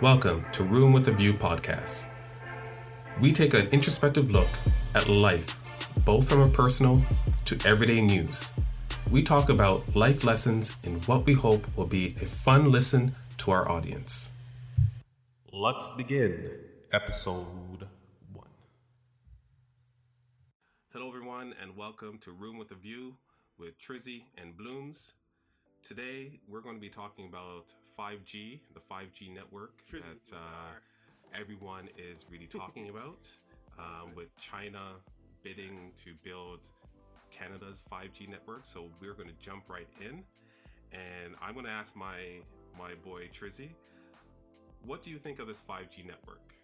Welcome to Room with a View podcast. We take an introspective look at life, both from a personal to everyday news. We talk about life lessons in what we hope will be a fun listen to our audience. Let's begin episode one. Hello, everyone, and welcome to Room with a View with Trizzy and Blooms. Today, we're going to be talking about 5G, the 5G network Trizzy that uh, everyone is really talking about, um, with China bidding to build Canada's 5G network. So we're going to jump right in, and I'm going to ask my my boy Trizzy, what do you think of this 5G network?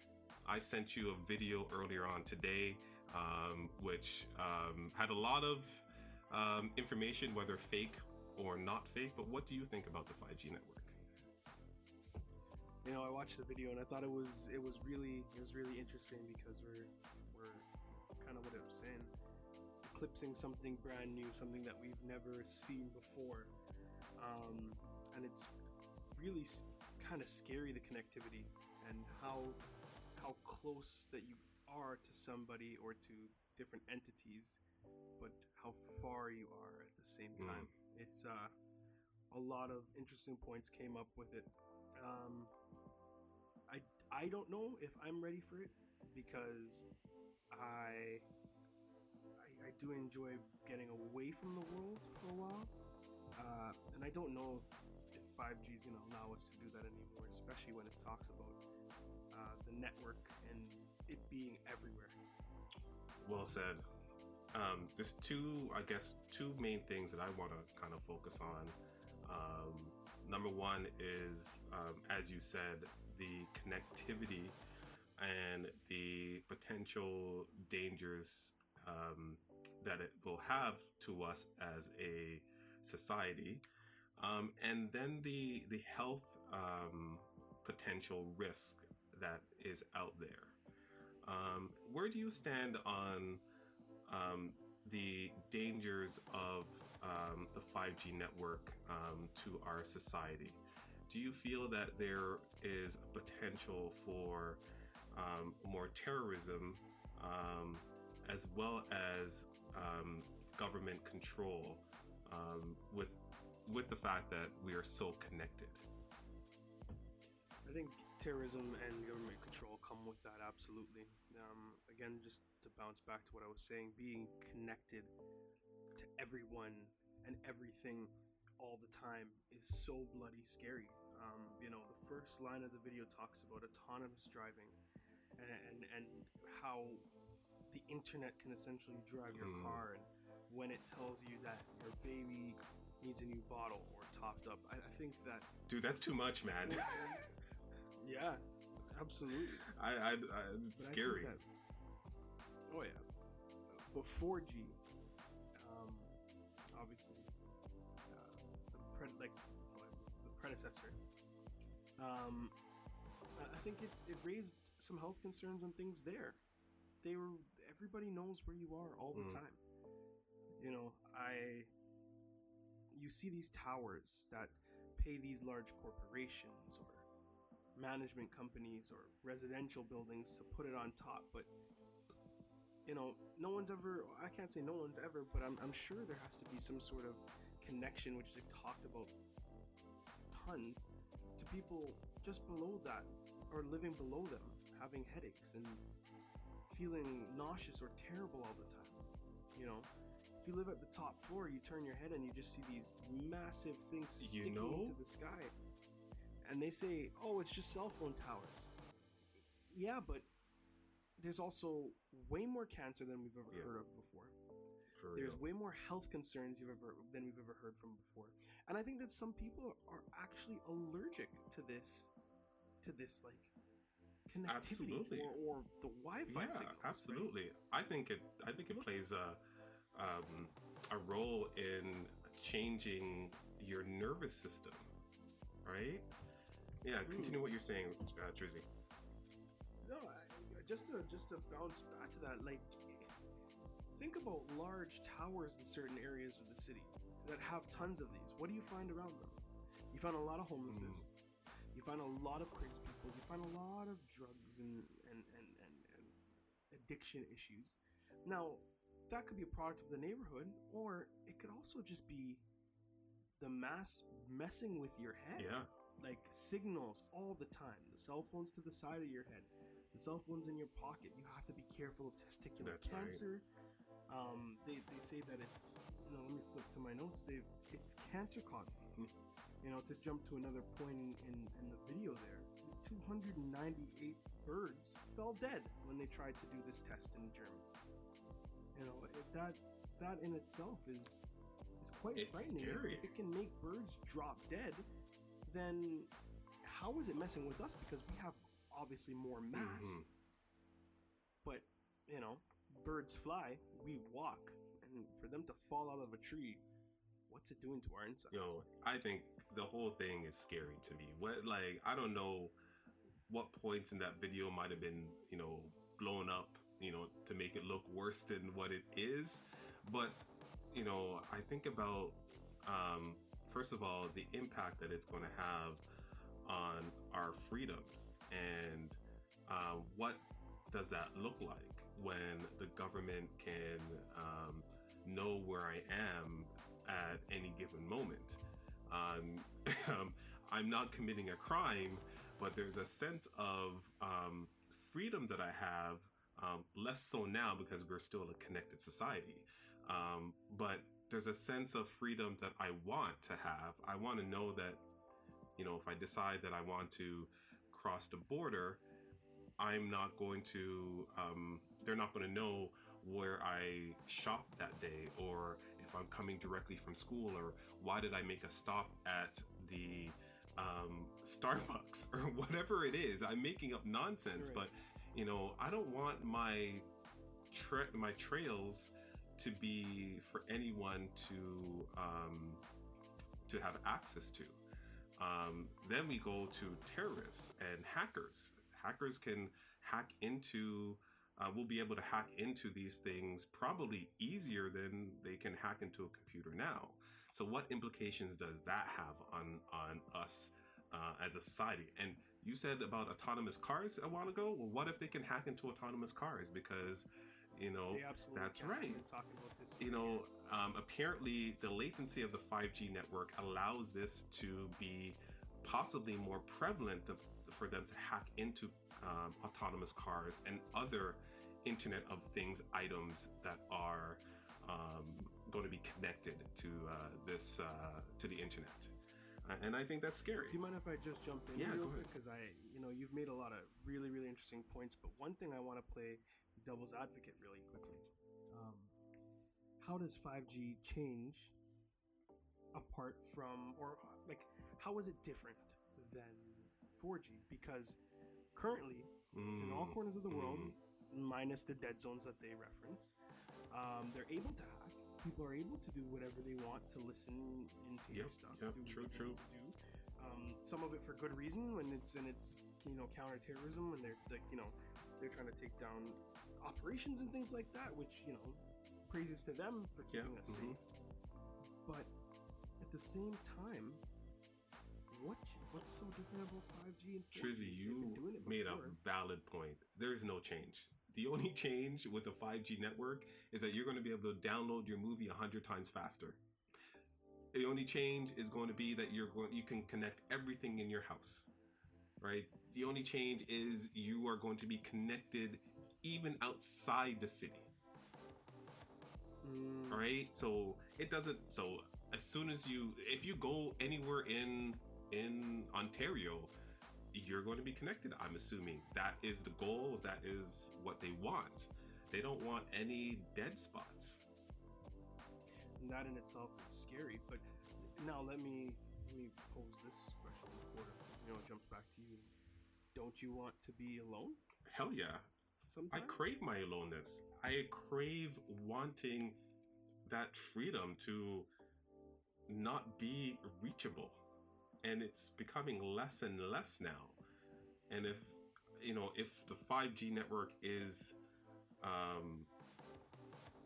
I sent you a video earlier on today, um, which um, had a lot of um, information, whether fake or not fake. But what do you think about the 5G network? You know, I watched the video and I thought it was it was really it was really interesting because we're we're kind of what I was saying, eclipsing something brand new, something that we've never seen before, um, and it's really kind of scary the connectivity and how how close that you are to somebody or to different entities, but how far you are at the same Mm. time. It's uh, a lot of interesting points came up with it. Um, I I don't know if I'm ready for it because I, I I do enjoy getting away from the world for a while, uh, and I don't know if 5G is going to allow us to do that anymore, especially when it talks about uh, the network and it being everywhere. Well said. Um, there's two, I guess, two main things that I want to kind of focus on. Um, number one is, um, as you said, the connectivity and the potential dangers um, that it will have to us as a society, um, and then the the health um, potential risk that is out there. Where do you stand on um, the dangers of um, the 5G network um, to our society? Do you feel that there is a potential for um, more terrorism um, as well as um, government control with with the fact that we are so connected? I think terrorism and government control come with that absolutely. Um, again, just to bounce back to what I was saying, being connected to everyone and everything all the time is so bloody scary. Um, you know, the first line of the video talks about autonomous driving and, and, and how the internet can essentially drive your Mm. car, and when it tells you that your baby needs a new bottle or topped up, I, I think that Dude, that's too much, man. yeah, absolutely. I, I, I it's I scary. that- oh yeah. 4G, um, obviously, uh, the pre- like the predecessor. Um, I I think it, it raised some health concerns and things there. They were everybody knows where you are all the Mm. time. You know, I you see these towers that pay these large corporations or management companies or residential buildings to put it on top, but you know, no one's ever I can't say no one's ever, but I'm I'm sure there has to be some sort of connection which they've talked about tons to people just below that or living below them, having headaches and feeling nauseous or terrible all the time. You know, if you live at the top floor, you turn your head and you just see these massive things You sticking know? into the sky. And they say, "Oh, it's just cell phone towers." Yeah, but there's also way more cancer than we've ever Yeah. heard of before. For There's way more health concerns you've ever than we've ever heard from before. And I think that some people are actually allergic to this to this like connectivity or, or the Wi-Fi yeah, signals. right? absolutely. I think it. I think it plays a um, a role in changing your nervous system, right? Yeah. Hmm. Continue what you're saying, uh, Drizzy. No, I, just to just to bounce back to that, like think about large towers in certain areas of the city. that have tons of these, what do you find around them? You find a lot of homelessness. You find a lot of crazy people. You find a lot of drugs and and, and, and, and addiction issues. Now, that could be a product of the neighborhood, or it could also just be the mass messing with your head. Yeah. Like signals all the time. The cell phones to the side of your head. The cell phone's in your pocket. You have to be careful of testicular That's right. cancer. Um, they, they say that it's you know let me flip to my notes. They it's cancer causing. Hmm. You know to jump to another point in, in, in the video there. 298 birds fell dead when they tried to do this test in Germany. You know it, that that in itself is is quite It's frightening. Scary. If it can make birds drop dead, then how is it messing with us? Because we have obviously more mass. Mhm. But you know, birds fly, we walk, and for them to fall out of a tree, what's it doing to our insides? Yo, I think the whole thing is scary to me. What like I don't know what points in that video might have been, you know, blown up, you know, to make it look worse than what it is. But, you know, I think about um first of all the impact that it's going to have on our freedoms and uh, what does that look like when the government can um, know where I am at any given moment. Um, I'm not committing a crime, but there's a sense of um, freedom that I have, um, less so now because we're still a connected society. Um, but there's a sense of freedom that I want to have. I want to know that, you know, if I decide that I want to cross the border, I'm not going to, um, they're not going to know where I shop that day or if I'm coming directly from school or why did I make a stop at the um, Starbucks or whatever it is. I'm making up nonsense, Right. but you know, I don't want my tra- my trails to be for anyone to um, to have access to. Um, then we go to terrorists and hackers. Hackers can hack into, uh, we'll be able to hack into these things probably easier than they can hack into a computer now. So, what implications does that have on on us uh, as a society? And you said about autonomous cars a while ago. Well, what if they can hack into autonomous cars? Because, you know, that's can. right talking about this. you know, um, apparently the latency of the 5G network allows this to be possibly more prevalent th- for them to hack into um, autonomous cars and other Internet of Things items that are um, going to be connected to uh, this uh, to the internet, Uh, and I think that's scary. Do you mind if I just jump in Yeah, real go quick? Because I, you know, you've made a lot of really, really interesting points. But one thing I want to play devil's advocate really quickly. Um, how does 5G change apart from, or like, how is it different than 4G? Because currently, it's in all Mm, corners of the world, mm. minus the dead zones that they reference. Um, they're able to hack. People are able to do whatever they want to listen into your stuff. yep, do true, true. Do. Um, some of it for good reason when it's in it's you know counterterrorism when they're like you know they're trying to take down operations and things like that, which you know praises to them for Yeah, keeping us mhm. safe. But at the same time, what what's so different about 5G and 4G? Trizzy, you made a valid point. There is no change. The only change with the 5G network is that you're going to be able to download your movie 100 times faster. The only change is going to be that you're going you can connect everything in your house. Right? The only change is you are going to be connected even outside the city. Mm, right so it doesn't so as soon as you if you go anywhere in in ontario you're going to be connected i'm assuming that is the goal that is what they want they don't want any dead spots that in itself is scary. But now let me let me pose this question before you know it jumps back to you. Don't you want to be alone hell yeah i crave my aloneness. I crave wanting that freedom to not be reachable. And it's becoming less and less now. And if you know if the 5g network is um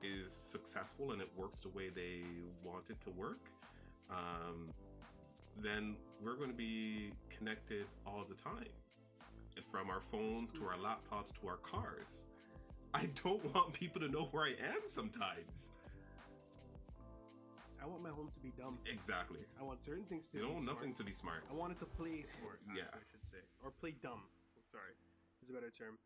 is successful and it works the way they want it to work, um, then we're going to be connected all the time. From our phones to our laptops to our cars. I don't want people to know where I am sometimes. I want my home to be dumb. Exactly. I want certain things to You be know, smart. nothing to be smart. I want it to play smart. Actually, Yeah. I should say, or play dumb. Sorry, is a better term.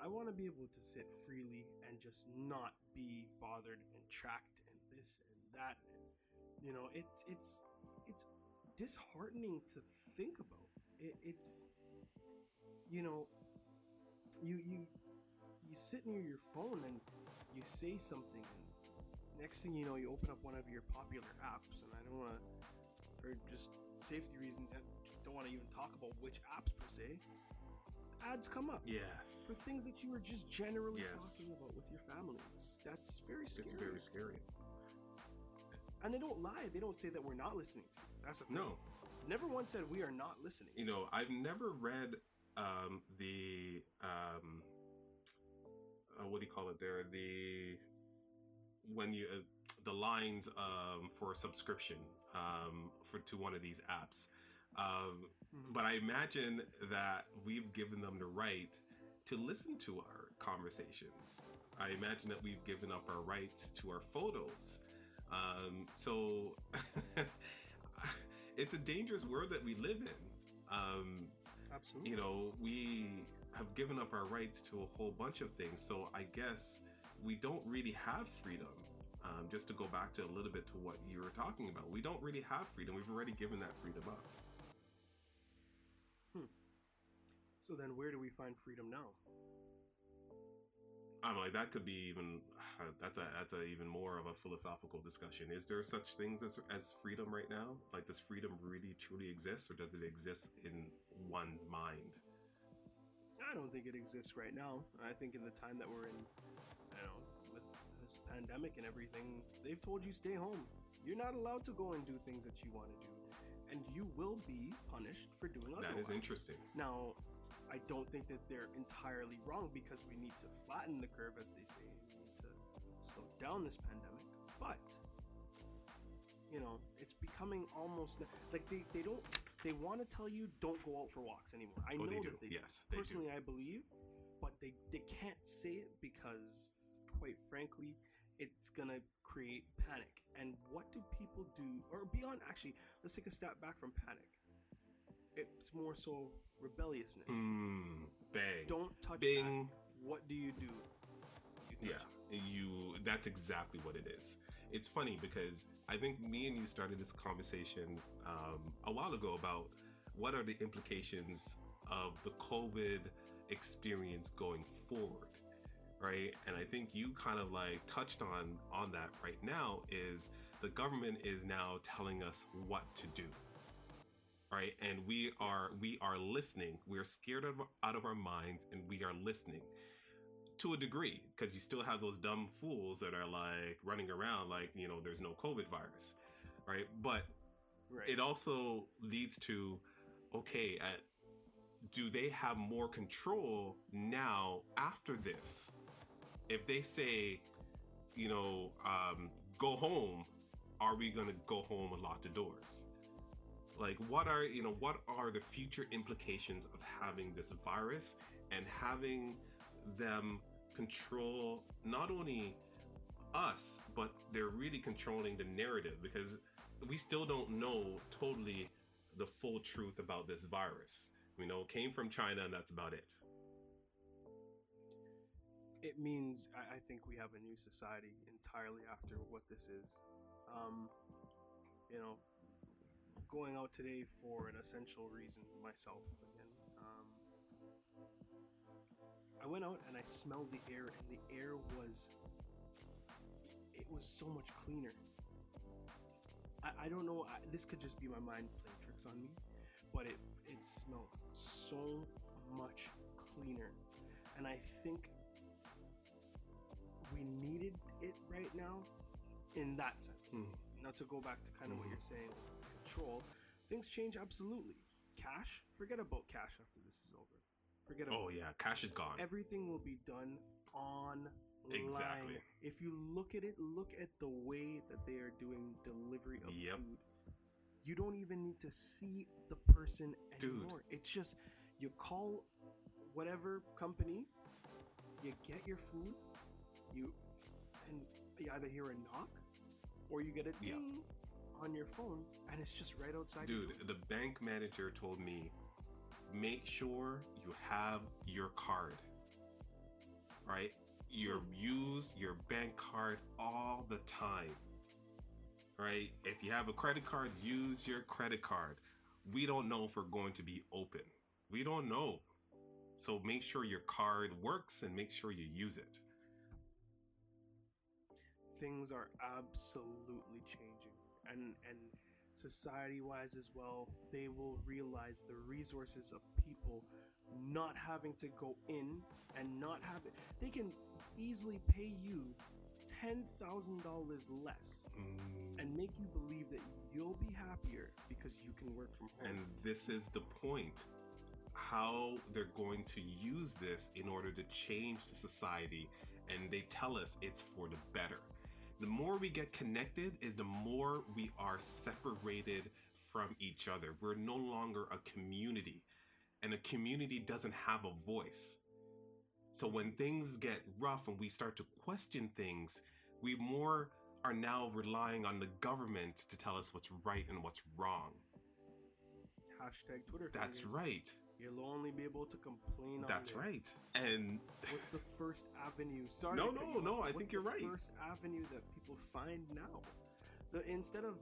I want to be able to sit freely and just not be bothered and tracked and this and that. And, you know, it's it's it's disheartening to think about. It, it's you know, you you you sit near your phone and you say something and next thing you know you open up one of your popular apps and i don't want to for just safety reasons i don't want to even talk about which apps per se ads come up Yes. for things that you were just generally Yes. talking about with your family it's, that's very scary It's very scary. and they don't lie they don't say that we're not listening to you that's the thing No, never once said we are not listening you know, I've never read um, the um, uh, what do you call it there? The when you uh, the lines um, for a subscription um, for to one of these apps. Um, Mhm. but I imagine that we've given them the right to listen to our conversations. I imagine that we've given up our rights to our photos. Um, so it's a dangerous world that we live in. Um, absolutely you know, we have given up our rights to a whole bunch of things. So I guess we don't really have freedom. Um, just to go back to a little bit to what you were talking about, we don't really have freedom. We've already given that freedom up. so then where do we find freedom now I'm like that could be even that's a that's a even more of a philosophical discussion. Is there such things as as freedom right now? Like does freedom really truly exist, or does it exist in one's mind? I don't think it exists right now. I think in the time that we're in, you know, with this pandemic and everything, they've told you stay home. You're not allowed to go and do things that you want to do, and you will be punished for doing otherwise. That is interesting. Now, I don't think that they're entirely wrong because we need to flatten the curve, as they say. We need to slow down this pandemic, but you know, it's becoming almost like they, they don't they want to tell you don't go out for walks anymore. I Oh, know they do. that they Yes, they do. personally I believe, but they they can't say it because quite frankly, it's gonna create panic. And what do people do or beyond actually, let's take a step back from panic. It's more so rebelliousness. Mm, bang. Don't touch Bing. that. What do you do? You Yeah, you. That's exactly what it is. It's funny because I think me and you started this conversation um, a while ago about what are the implications of the COVID experience going forward, right? And I think you kind of like touched on on that right now. Is the government is now telling us what to do, right? And we are we are listening. We're scared of out of our minds, and we are listening to a degree because you still have those dumb fools that are like running around like you know there's no covid virus right? But Right. it also leads to okay at do they have more control now after this? If they say you know um, go home are we going to go home and lock the doors? Like what are you know what are the future implications of having this virus and having them control not only us but they're really controlling the narrative because we still don't know totally the full truth about this virus we know it came from china and that's about it it means I, think we have a new society entirely after what this is. Um, you know, going out today for an essential reason myself I went out and I smelled the air, and the air was it was so much cleaner. I, I don't know. I, this could just be my mind playing tricks on me, but it it smelled so much cleaner, and I think we needed it right now in that sense. Hmm. Now to go back to kind of what Mhm. you're saying, control, things change absolutely. Cash, forget about cash after this is over. Forget oh, about oh yeah cash is gone everything will be done Exactly. If you look at it, look at the way that they are doing delivery of Yep. food. You don't even need to see the person Dude. anymore. It's just you call whatever company, you get your food, you and you either hear a knock or you get a ding on your phone and it's just right outside Dude, the bank manager told me make sure you have your card. Right? You use your bank card all the time. Right? If you have a credit card, use your credit card. We don't know if we're going to be open. We don't know. So make sure your card works and make sure you use it. things are absolutely changing and and society wise as well they will realize the resources of people not having to go in and not having they can easily pay you $10,000 less Mm, and make you believe that you'll be happier because you can work from home And this is the point. How they're going to use this in order to change the society, and they tell us it's for the better. The more we get connected, is the more we are separated from each other. We're no longer a community, and a community doesn't have a voice. So when things get rough and we start to question things, we more are now relying on the government to tell us what's right and what's wrong. hashtag twitter That's fingers. right. You'll only be able to complain That's right. And What's the first avenue? Sorry. No, no, no. I think you're right. First avenue that people find now, the instead of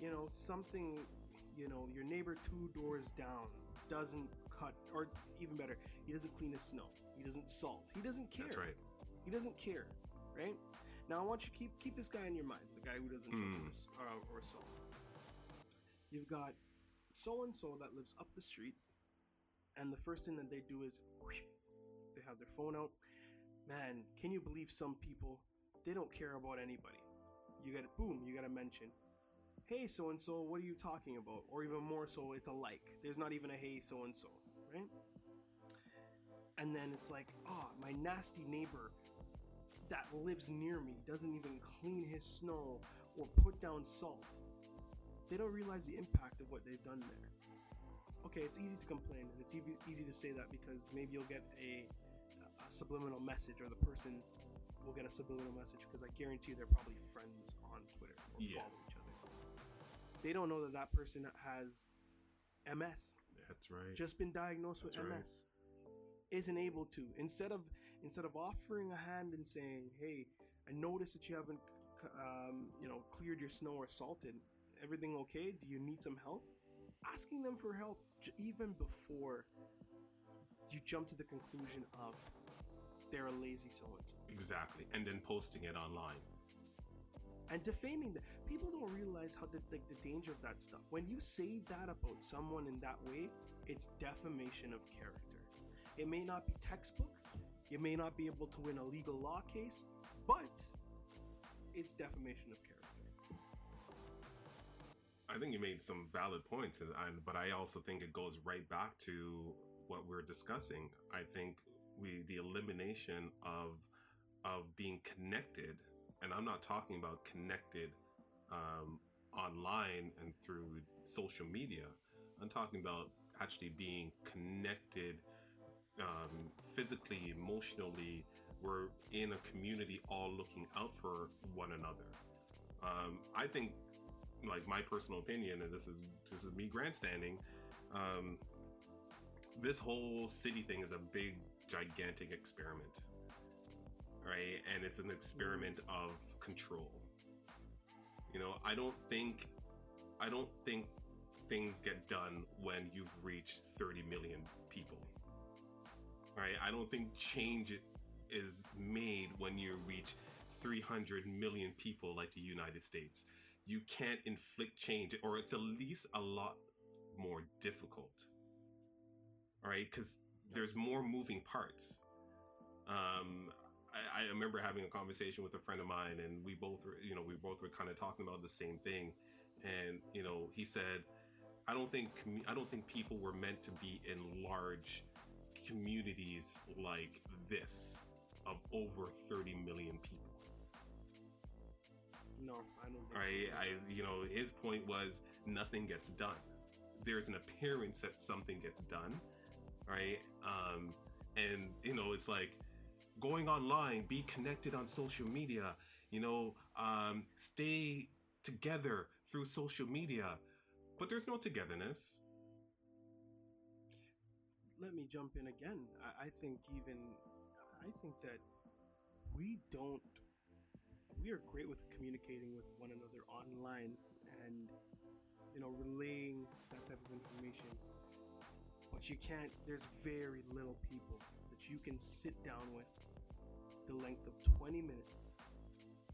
you know something, you know, your neighbor two doors down doesn't cut, or even better, he doesn't clean his snow, he doesn't salt, he doesn't care. that's right. He doesn't care, right? Now I want you to keep keep this guy in your mind, the guy who doesn't shovel his- uh, or salt. You've got so and so that lives up the street, and the first thing that they do is they have their phone out. Man, can you believe some people? They don't care about anybody. You get boom, you got to mention, hey so and so, what are you talking about? Or even more so, it's a like. There's not even a hey so and so, right? And then it's like, ah, my nasty neighbor that lives near me doesn't even clean his snow or put down salt. They don't realize the impact of what they've done there. Okay, it's easy to complain and it's easy, easy to say that because maybe you'll get a, a subliminal message or the person will get a subliminal message because I guarantee you they're probably friends on Twitter or Yeah. follow each other. They don't know that that person has MS That's right. just been diagnosed with right. MS isn't able to instead of instead of offering a hand and saying hey i noticed that you haven't um, you know cleared your snow or salted everything okay do you need some help asking them for help even before you jump to the conclusion of they're a lazy so and so exactly. And then posting it online. and defaming them. People don't realize how the like the danger of that stuff. When you say that about someone in that way, it's defamation of character. It may not be textbook, you may not be able to win a legal law case, but it's defamation of character. I think you made some valid points, and, but I also think it goes right back to what we're discussing. I think we the elimination of of being connected, and I'm not talking about connected um, online and through social media. I'm talking about actually being connected um, physically, emotionally. We're in a community all looking out for one another. Um, I think like my personal opinion, and this is this is me grandstanding. Um, this whole city thing is a big, gigantic experiment, right? And it's an experiment of control. You know, I don't think, I don't think things get done when you've reached 30 million people, right? I don't think change is made when you reach 300 million people like the United States you can't inflict change, or it's at least a lot more difficult. All right, because there's more moving parts. Um, I, I remember having a conversation with a friend of mine, and we both were, you know, we both were kind of talking about the same thing. And you know, he said, "I don't think I don't think people were meant to be in large communities like this of over 30 million people. No, I don't. So. I, you know, his point was nothing gets done. There's an appearance that something gets done, right? Um, and you know, it's like going online, be connected on social media. You know, um, stay together through social media, but there's no togetherness. Let me jump in again. I, I think even I think that we don't. We are great with communicating with one another online and you know relaying that type of information. But you can't. There's very little people that you can sit down with the length of 20 minutes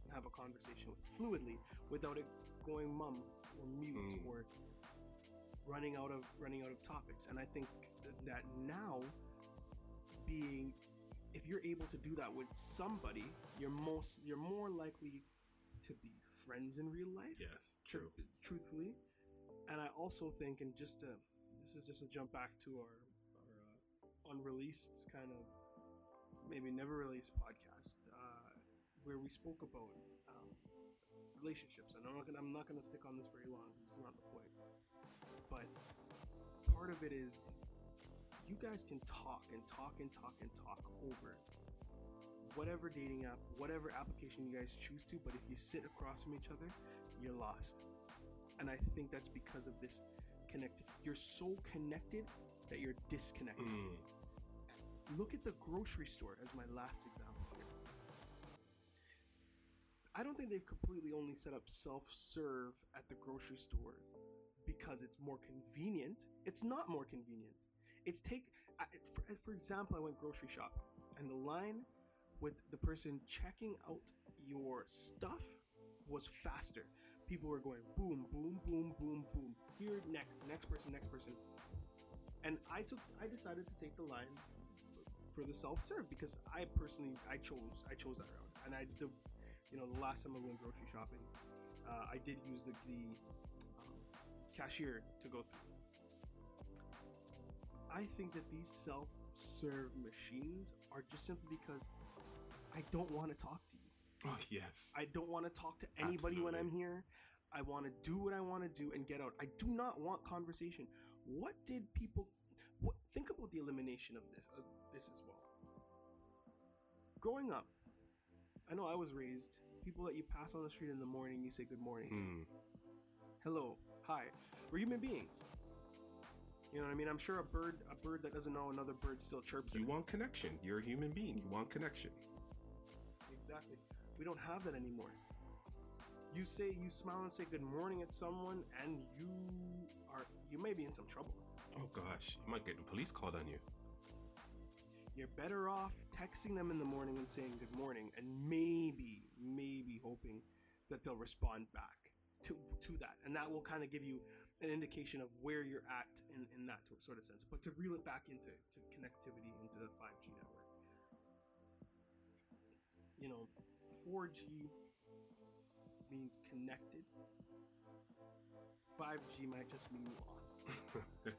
and have a conversation with fluidly without it going mum or mute Mm. or running out of running out of topics and i think that now being if you're able to do that with somebody you're most you're more likely to be friends in real life. Yes, tr- true. truthfully. And i also think and just to this is just a jump back to our our uh, unreleased kind of maybe never released podcast uh, where we spoke about um, relationships. And I'm not gonna I'm not gonna stick on this very long this is not the point. But part of it is you guys can talk and talk and talk and talk over whatever dating app whatever application you guys choose to but if you sit across from each other you're lost and I think that's because of this connected you're so connected that you're disconnected Mm, look at the grocery store as my last example here. I don't think they've completely only set up self serve at the grocery store because it's more convenient. It's not more convenient. It's take, for, for example, I went grocery shopping and the line with the person checking out your stuff was faster. People were going boom, boom, boom, boom, boom. Here, next, next person, next person. And I took, I decided to take the line for the self-serve because I personally I chose I chose that route and I the you know the last time I went grocery shopping uh, I did use the, the um, cashier to go through I think that these self-serve machines are just simply because I don't want to talk to you oh yes. I don't want to talk to anybody when I'm here. I want to do what I want to do and get out. I do not want conversation. What did people? What think about the elimination of this? Of this as well. Growing up, I know I was raised. People that you pass on the street in the morning, you say good morning. to. Mm, Hello, hi. We're human beings. You know what I mean? I'm sure a bird, a bird that doesn't know another bird, still chirps. you it. want connection. You're a human being. You want connection. Exactly. We don't have that anymore. You say you smile and say good morning at someone, and you are you may be in some trouble. Oh gosh, you might get the police called on you. You're better off texting them in the morning and saying good morning, and maybe maybe hoping that they'll respond back to to that, and that will kind of give you an indication of where you're at in in that sort of sense. But to reel it back into to connectivity into the 5G network, you know, 4G means connected. 5G might just mean lost.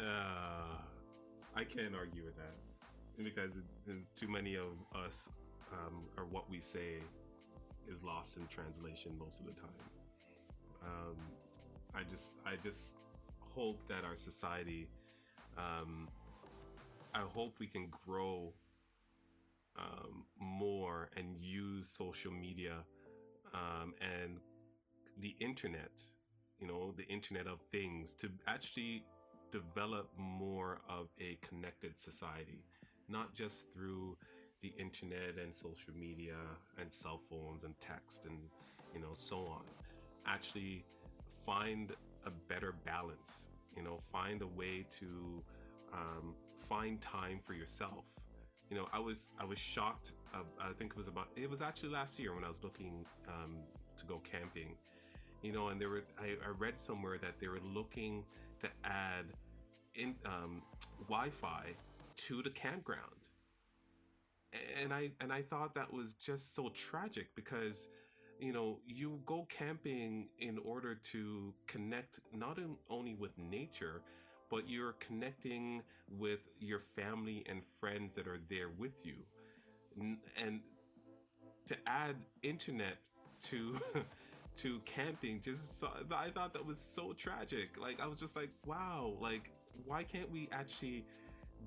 Uh, I can't argue with that because too many of us um, or what we say is lost in translation most of the time. Um, I just, I just hope that our society, um, I hope we can grow um, more and use social media um, and the internet, you know, the internet of things to actually develop more of a connected society, not just through the internet and social media and cell phones and text and you know so on. Actually, find a better balance. You know, find a way to um, find time for yourself. You know, I was I was shocked. Uh, I think it was about it was actually last year when I was looking um, to go camping. You know, and there were I, I read somewhere that they were looking to add in um, Wi-Fi to the campground, and I and I thought that was just so tragic because you know you go camping in order to connect not only with nature but you're connecting with your family and friends that are there with you. And to add internet to to camping just so, I thought that was so tragic. Like I was just like, wow, like why can't we actually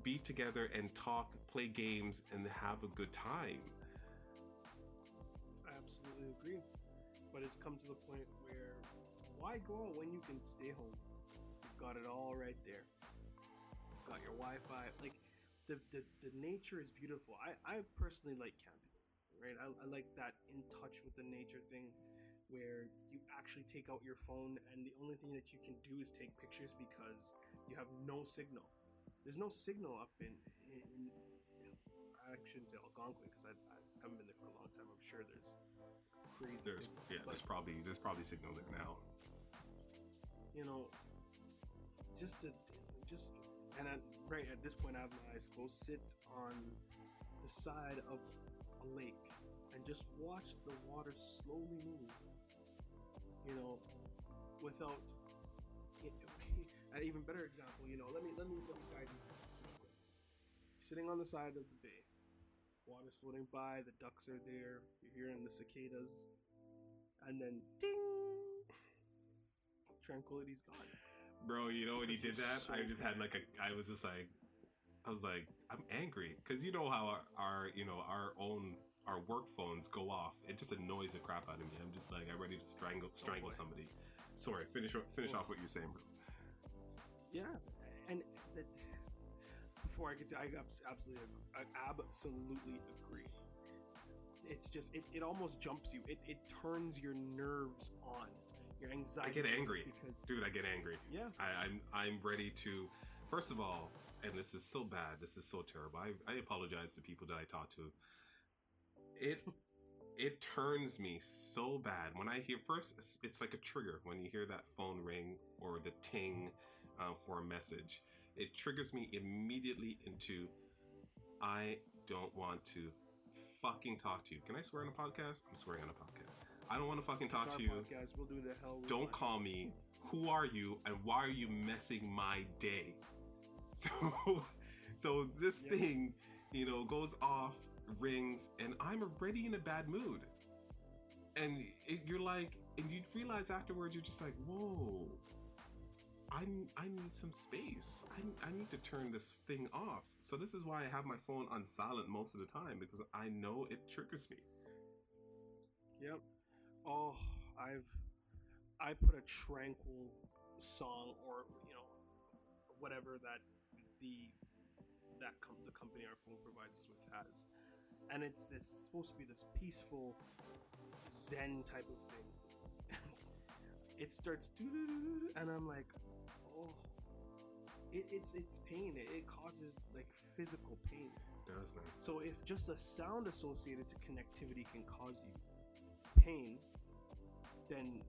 be together and talk, play games and have a good time? I absolutely agree. But it's come to the point where why go out when you can stay home? You've got it all right there. You've got your Wi Fi. Like, the, the, the nature is beautiful. I, I personally like camping, right? I, I like that in touch with the nature thing where you actually take out your phone and the only thing that you can do is take pictures because you have no signal. There's no signal up in, in, in I shouldn't say Algonquin because I, I haven't been there for a long time. I'm sure there's crazy There's yeah, there's probably there's probably signal there now. you know, just to, just and at, right at this point, I have my eyes closed. Sit on the side of a lake and just watch the water slowly move. You know, without. An even better example, you know. Let me let me let me guide you through this real quick. Sitting on the side of the bay, water's floating by, the ducks are there. You're hearing the cicadas, and then ding, tranquility's gone. Bro, you know when he did that, you're I just had like a I was just like I was like I'm angry cuz you know how our, our you know our own our work phones go off. It just annoys the crap out of me. I'm just like I'm ready to strangle oh, strangle boy. somebody. Sorry, finish finish Oof. off what you're saying, bro. Yeah, and that, before I get to, I absolutely, I absolutely agree. It's just, it, it almost jumps you. It, it turns your nerves on, your anxiety. I get angry. because Dude, I get angry. yeah, I, I'm I'm ready to. First of all, and this is so bad. This is so terrible. I, I apologize to people that I talk to. It it turns me so bad when I hear first. it's- It's like a trigger when you hear that phone ring or the ting uh, for a message. It triggers me immediately into I don't want to fucking talk to you. Can I swear on a podcast? I'm swearing on a podcast. I don't want to fucking talk to you. podcast. We'll do the hell. Don't want. call me. Who are you and why are you messing my day? So so this thing, you know, goes off, rings, and I'm already in a bad mood. And it, you're like, and you realize afterwards, you're just like, whoa, I I need some space. I, I need to turn this thing off. So this is why I have my phone on silent most of the time because I know it triggers me. Yep. Oh, I've I put a tranquil song or you know whatever that the that com- the company our phone provides us with has, and it's it's supposed to be this peaceful Zen type of thing. it starts and I'm like, oh, it, it's it's pain. It, it causes like physical pain. It does man. So if just the sound associated to connectivity can cause you pain, then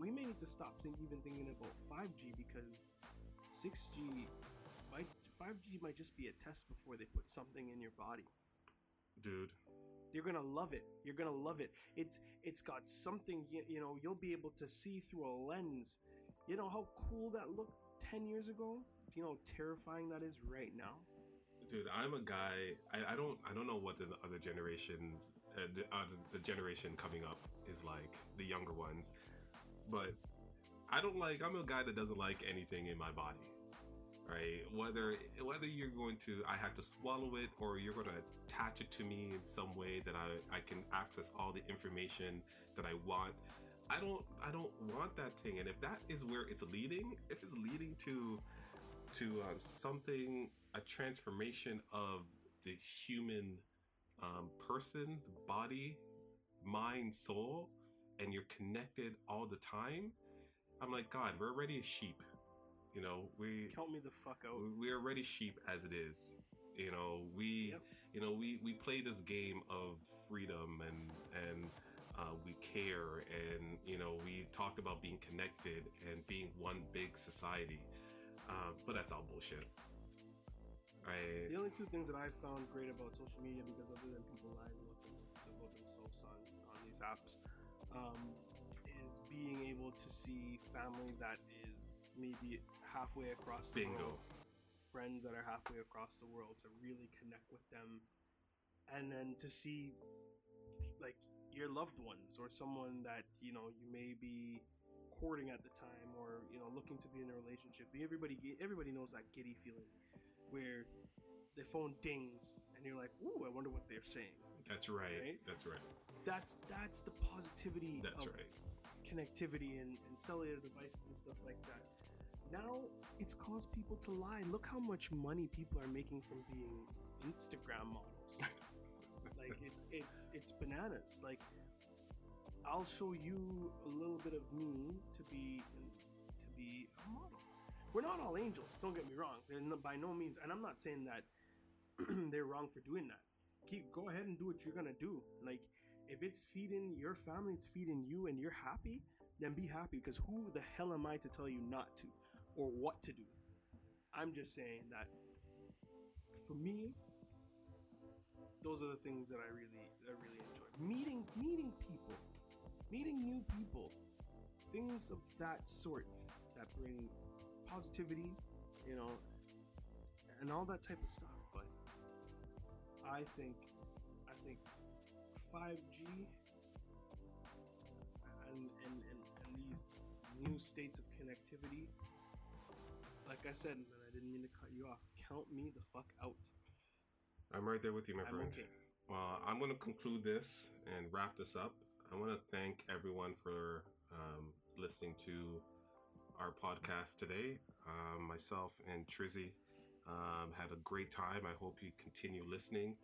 we may need to stop think, even thinking about 5G because 6G might 5G might just be a test before they put something in your body. Dude. You're gonna love it. You're gonna love it. It's it's got something you, you know you'll be able to see through a lens. You know how cool that looked ten years ago. Do you know how terrifying that is right now? Dude, I'm a guy. I, I don't. I don't know what the other generations, uh, the, uh, the generation coming up is like, the younger ones. But I don't like. I'm a guy that doesn't like anything in my body, right? Whether whether you're going to, I have to swallow it, or you're going to attach it to me in some way that I I can access all the information that I want. I don't. I don't want that thing. And if that is where it's leading, if it's leading to to um, something a transformation of the human um, person body mind soul and you're connected all the time i'm like god we're already a sheep you know we Count me the fuck out. we're already sheep as it is you know we Yep. you know we we play this game of freedom and and uh, we care and you know we talk about being connected and being one big society. Uh, but that's all bullshit. Right The only two things that I found great about social media, because other than people lying about, them, about themselves on, on these apps, um, is being able to see family that is maybe halfway across the Bingo. world, friends that are halfway across the world, to really connect with them, and then to see like your loved ones or someone that you know you may be courting at the time or you know looking to be in a relationship. Everybody everybody knows that giddy feeling where the phone dings and you're like, "Ooh, I wonder what they're saying." That's right. Right? That's right. That's that's the positivity That's of right. connectivity and, and cellular devices and stuff like that. Now it's caused people to lie. Look how much money people are making from being Instagram models. like it's it's it's bananas. Like I'll show you a little bit of me to be to be a model. We're not all angels. Don't get me wrong. They're by no means, and I'm not saying that they're wrong for doing that. Keep go ahead and do what you're gonna do. Like if it's feeding your family, it's feeding you, and you're happy, then be happy. Because who the hell am I to tell you not to or what to do? I'm just saying that for me, those are the things that I really, I really enjoy. Meeting, meeting people, meeting new people, things of that sort that bring positivity, you know, and all that type of stuff. But I think, I think 5G and, and, and, and these new states of connectivity, like I said, and I didn't mean to cut you off, count me the fuck out. I'm right there with you, my friend. okay. Well, I'm going to conclude this and wrap this up. I want to thank everyone for um, listening to our podcast today. Um, myself and Trizzy um, had a great time. I hope you continue listening.